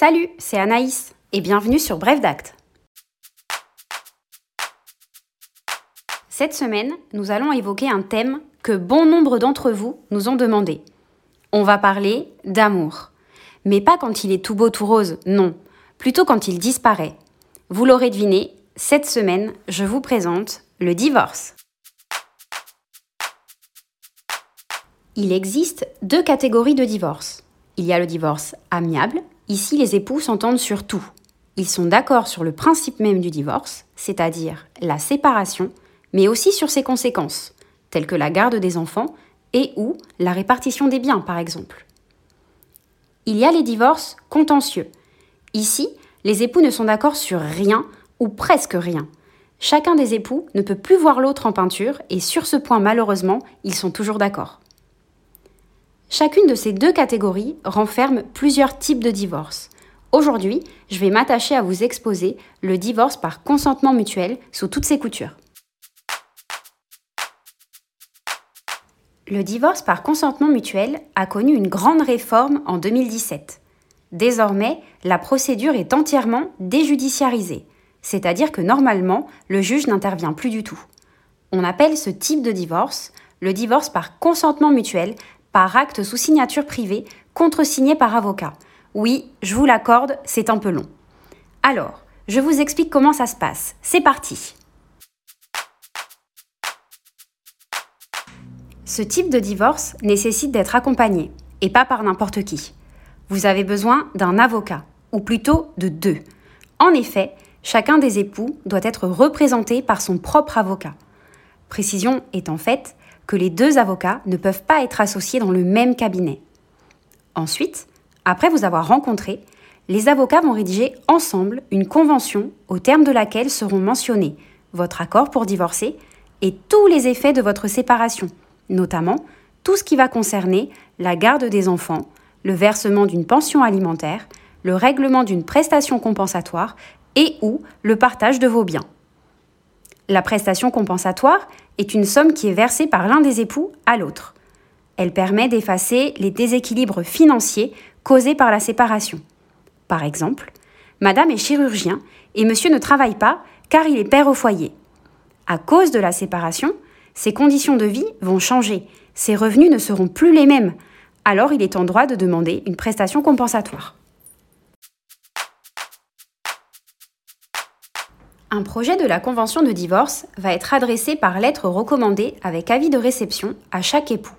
Salut, c'est Anaïs et bienvenue sur Bref d'Acte. Cette semaine, nous allons évoquer un thème que bon nombre d'entre vous nous ont demandé. On va parler d'amour. Mais pas quand il est tout beau, tout rose, non. Plutôt quand il disparaît. Vous l'aurez deviné, cette semaine, je vous présente le divorce. Il existe deux catégories de divorce. Il y a le divorce amiable. Ici, les époux s'entendent sur tout. Ils sont d'accord sur le principe même du divorce, c'est-à-dire la séparation, mais aussi sur ses conséquences, telles que la garde des enfants et ou la répartition des biens, par exemple. Il y a les divorces contentieux. Ici, les époux ne sont d'accord sur rien ou presque rien. Chacun des époux ne peut plus voir l'autre en peinture et sur ce point, malheureusement, ils sont toujours d'accord. Chacune de ces deux catégories renferme plusieurs types de divorces. Aujourd'hui, je vais m'attacher à vous exposer le divorce par consentement mutuel sous toutes ses coutures. Le divorce par consentement mutuel a connu une grande réforme en 2017. Désormais, la procédure est entièrement déjudiciarisée, c'est-à-dire que normalement, le juge n'intervient plus du tout. On appelle ce type de divorce le divorce par consentement mutuel par acte sous signature privée, contresigné par avocat. Oui, je vous l'accorde, c'est un peu long. Alors, je vous explique comment ça se passe. C'est parti. Ce type de divorce nécessite d'être accompagné, et pas par n'importe qui. Vous avez besoin d'un avocat, ou plutôt de deux. En effet, chacun des époux doit être représenté par son propre avocat. Précision est en fait que les deux avocats ne peuvent pas être associés dans le même cabinet. Ensuite, après vous avoir rencontré, les avocats vont rédiger ensemble une convention au terme de laquelle seront mentionnés votre accord pour divorcer et tous les effets de votre séparation, notamment tout ce qui va concerner la garde des enfants, le versement d'une pension alimentaire, le règlement d'une prestation compensatoire et ou le partage de vos biens. La prestation compensatoire est une somme qui est versée par l'un des époux à l'autre. Elle permet d'effacer les déséquilibres financiers causés par la séparation. Par exemple, Madame est chirurgien et Monsieur ne travaille pas car il est père au foyer. À cause de la séparation, ses conditions de vie vont changer, ses revenus ne seront plus les mêmes, alors il est en droit de demander une prestation compensatoire. Un projet de la convention de divorce va être adressé par lettre recommandée avec avis de réception à chaque époux.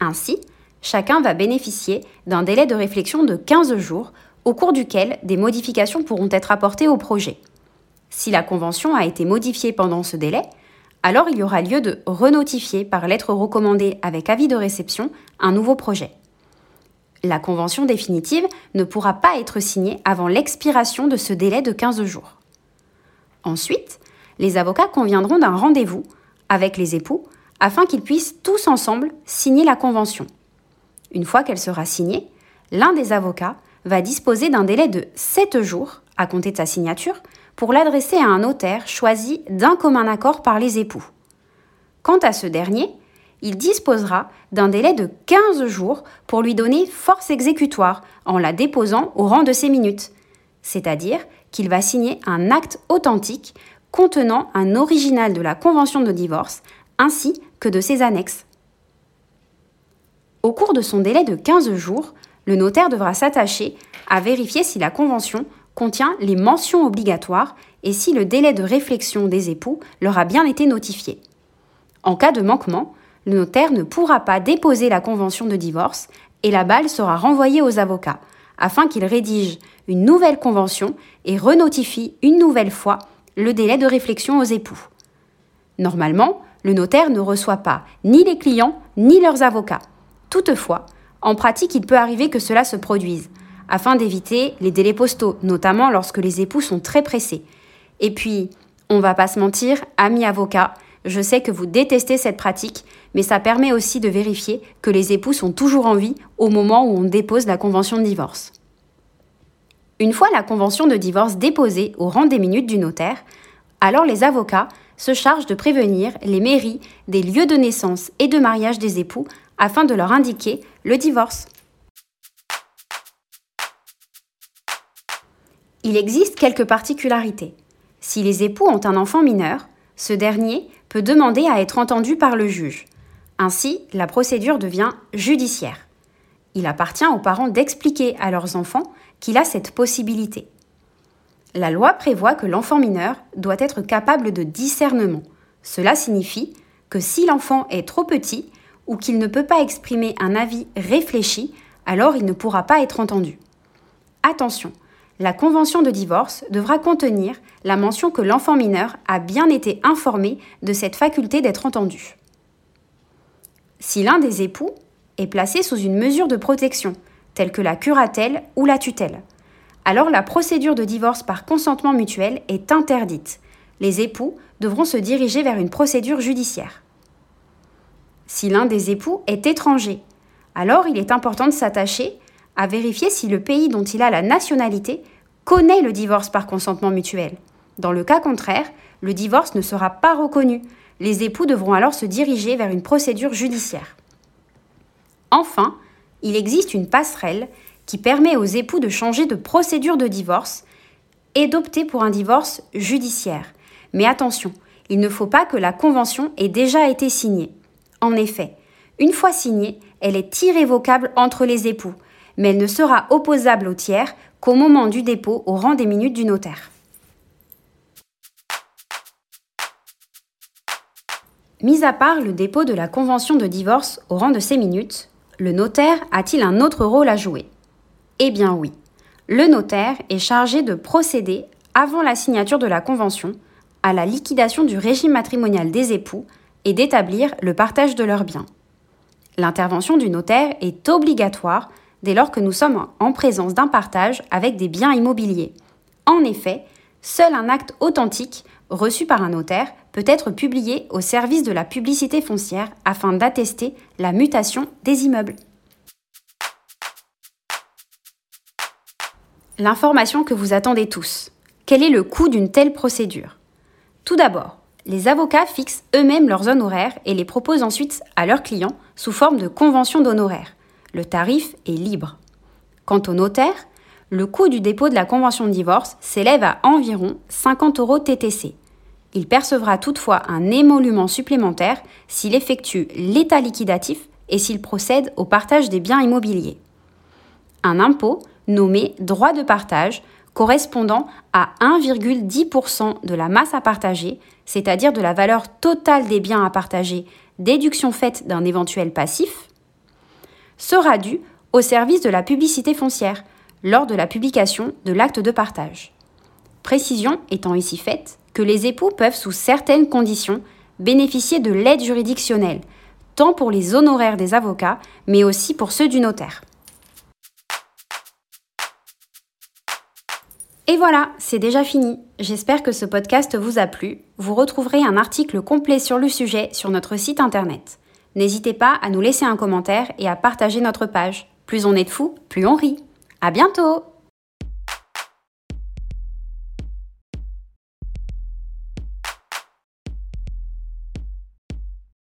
Ainsi, chacun va bénéficier d'un délai de réflexion de 15 jours au cours duquel des modifications pourront être apportées au projet. Si la convention a été modifiée pendant ce délai, alors il y aura lieu de renotifier par lettre recommandée avec avis de réception un nouveau projet. La convention définitive ne pourra pas être signée avant l'expiration de ce délai de 15 jours. Ensuite, les avocats conviendront d'un rendez-vous avec les époux afin qu'ils puissent tous ensemble signer la convention. Une fois qu'elle sera signée, l'un des avocats va disposer d'un délai de 7 jours à compter de sa signature pour l'adresser à un notaire choisi d'un commun accord par les époux. Quant à ce dernier, il disposera d'un délai de 15 jours pour lui donner force exécutoire en la déposant au rang de ses minutes, c'est-à-dire qu'il va signer un acte authentique contenant un original de la convention de divorce ainsi que de ses annexes. Au cours de son délai de 15 jours, le notaire devra s'attacher à vérifier si la convention contient les mentions obligatoires et si le délai de réflexion des époux leur a bien été notifié. En cas de manquement, le notaire ne pourra pas déposer la convention de divorce et la balle sera renvoyée aux avocats afin qu'ils rédigent une nouvelle convention et renotifient une nouvelle fois le délai de réflexion aux époux. Normalement, le notaire ne reçoit pas ni les clients ni leurs avocats. Toutefois, en pratique, il peut arriver que cela se produise, afin d'éviter les délais postaux, notamment lorsque les époux sont très pressés. Et puis, on va pas se mentir, amis avocats, je sais que vous détestez cette pratique, mais ça permet aussi de vérifier que les époux sont toujours en vie au moment où on dépose la convention de divorce. Une fois la convention de divorce déposée au rang des minutes du notaire, alors les avocats se chargent de prévenir les mairies des lieux de naissance et de mariage des époux afin de leur indiquer le divorce. Il existe quelques particularités. Si les époux ont un enfant mineur, ce dernier peut demander à être entendu par le juge. Ainsi, la procédure devient judiciaire. Il appartient aux parents d'expliquer à leurs enfants qu'il a cette possibilité. La loi prévoit que l'enfant mineur doit être capable de discernement. Cela signifie que si l'enfant est trop petit ou qu'il ne peut pas exprimer un avis réfléchi, alors il ne pourra pas être entendu. Attention, la convention de divorce devra contenir la mention que l'enfant mineur a bien été informé de cette faculté d'être entendu. Si l'un des époux est placé sous une mesure de protection, telle que la curatelle ou la tutelle, alors la procédure de divorce par consentement mutuel est interdite. Les époux devront se diriger vers une procédure judiciaire. Si l'un des époux est étranger, alors il est important de s'attacher à vérifier si le pays dont il a la nationalité connaît le divorce par consentement mutuel. Dans le cas contraire, le divorce ne sera pas reconnu. Les époux devront alors se diriger vers une procédure judiciaire. Enfin, il existe une passerelle qui permet aux époux de changer de procédure de divorce et d'opter pour un divorce judiciaire. Mais attention, il ne faut pas que la convention ait déjà été signée. En effet, une fois signée, elle est irrévocable entre les époux mais elle ne sera opposable au tiers qu'au moment du dépôt au rang des minutes du notaire. Mis à part le dépôt de la convention de divorce au rang de ces minutes, le notaire a-t-il un autre rôle à jouer? Eh bien oui. Le notaire est chargé de procéder, avant la signature de la convention, à la liquidation du régime matrimonial des époux et d'établir le partage de leurs biens. L'intervention du notaire est obligatoire dès lors que nous sommes en présence d'un partage avec des biens immobiliers. En effet, seul un acte authentique, reçu par un notaire, peut être publié au service de la publicité foncière afin d'attester la mutation des immeubles. L'information que vous attendez tous. Quel est le coût d'une telle procédure? Tout d'abord, les avocats fixent eux-mêmes leurs honoraires et les proposent ensuite à leurs clients sous forme de convention d'honoraires. Le tarif est libre. Quant au notaire, le coût du dépôt de la convention de divorce s'élève à environ 50 euros TTC. Il percevra toutefois un émolument supplémentaire s'il effectue l'état liquidatif et s'il procède au partage des biens immobiliers. Un impôt nommé droit de partage correspondant à 1,10% de la masse à partager, c'est-à-dire de la valeur totale des biens à partager, déduction faite d'un éventuel passif, sera dû au service de la publicité foncière lors de la publication de l'acte de partage. Précision étant ici faite que les époux peuvent sous certaines conditions bénéficier de l'aide juridictionnelle, tant pour les honoraires des avocats, mais aussi pour ceux du notaire. Et voilà, c'est déjà fini. J'espère que ce podcast vous a plu. Vous retrouverez un article complet sur le sujet sur notre site internet. N'hésitez pas à nous laisser un commentaire et à partager notre page. Plus on est de fous, plus on rit. À bientôt!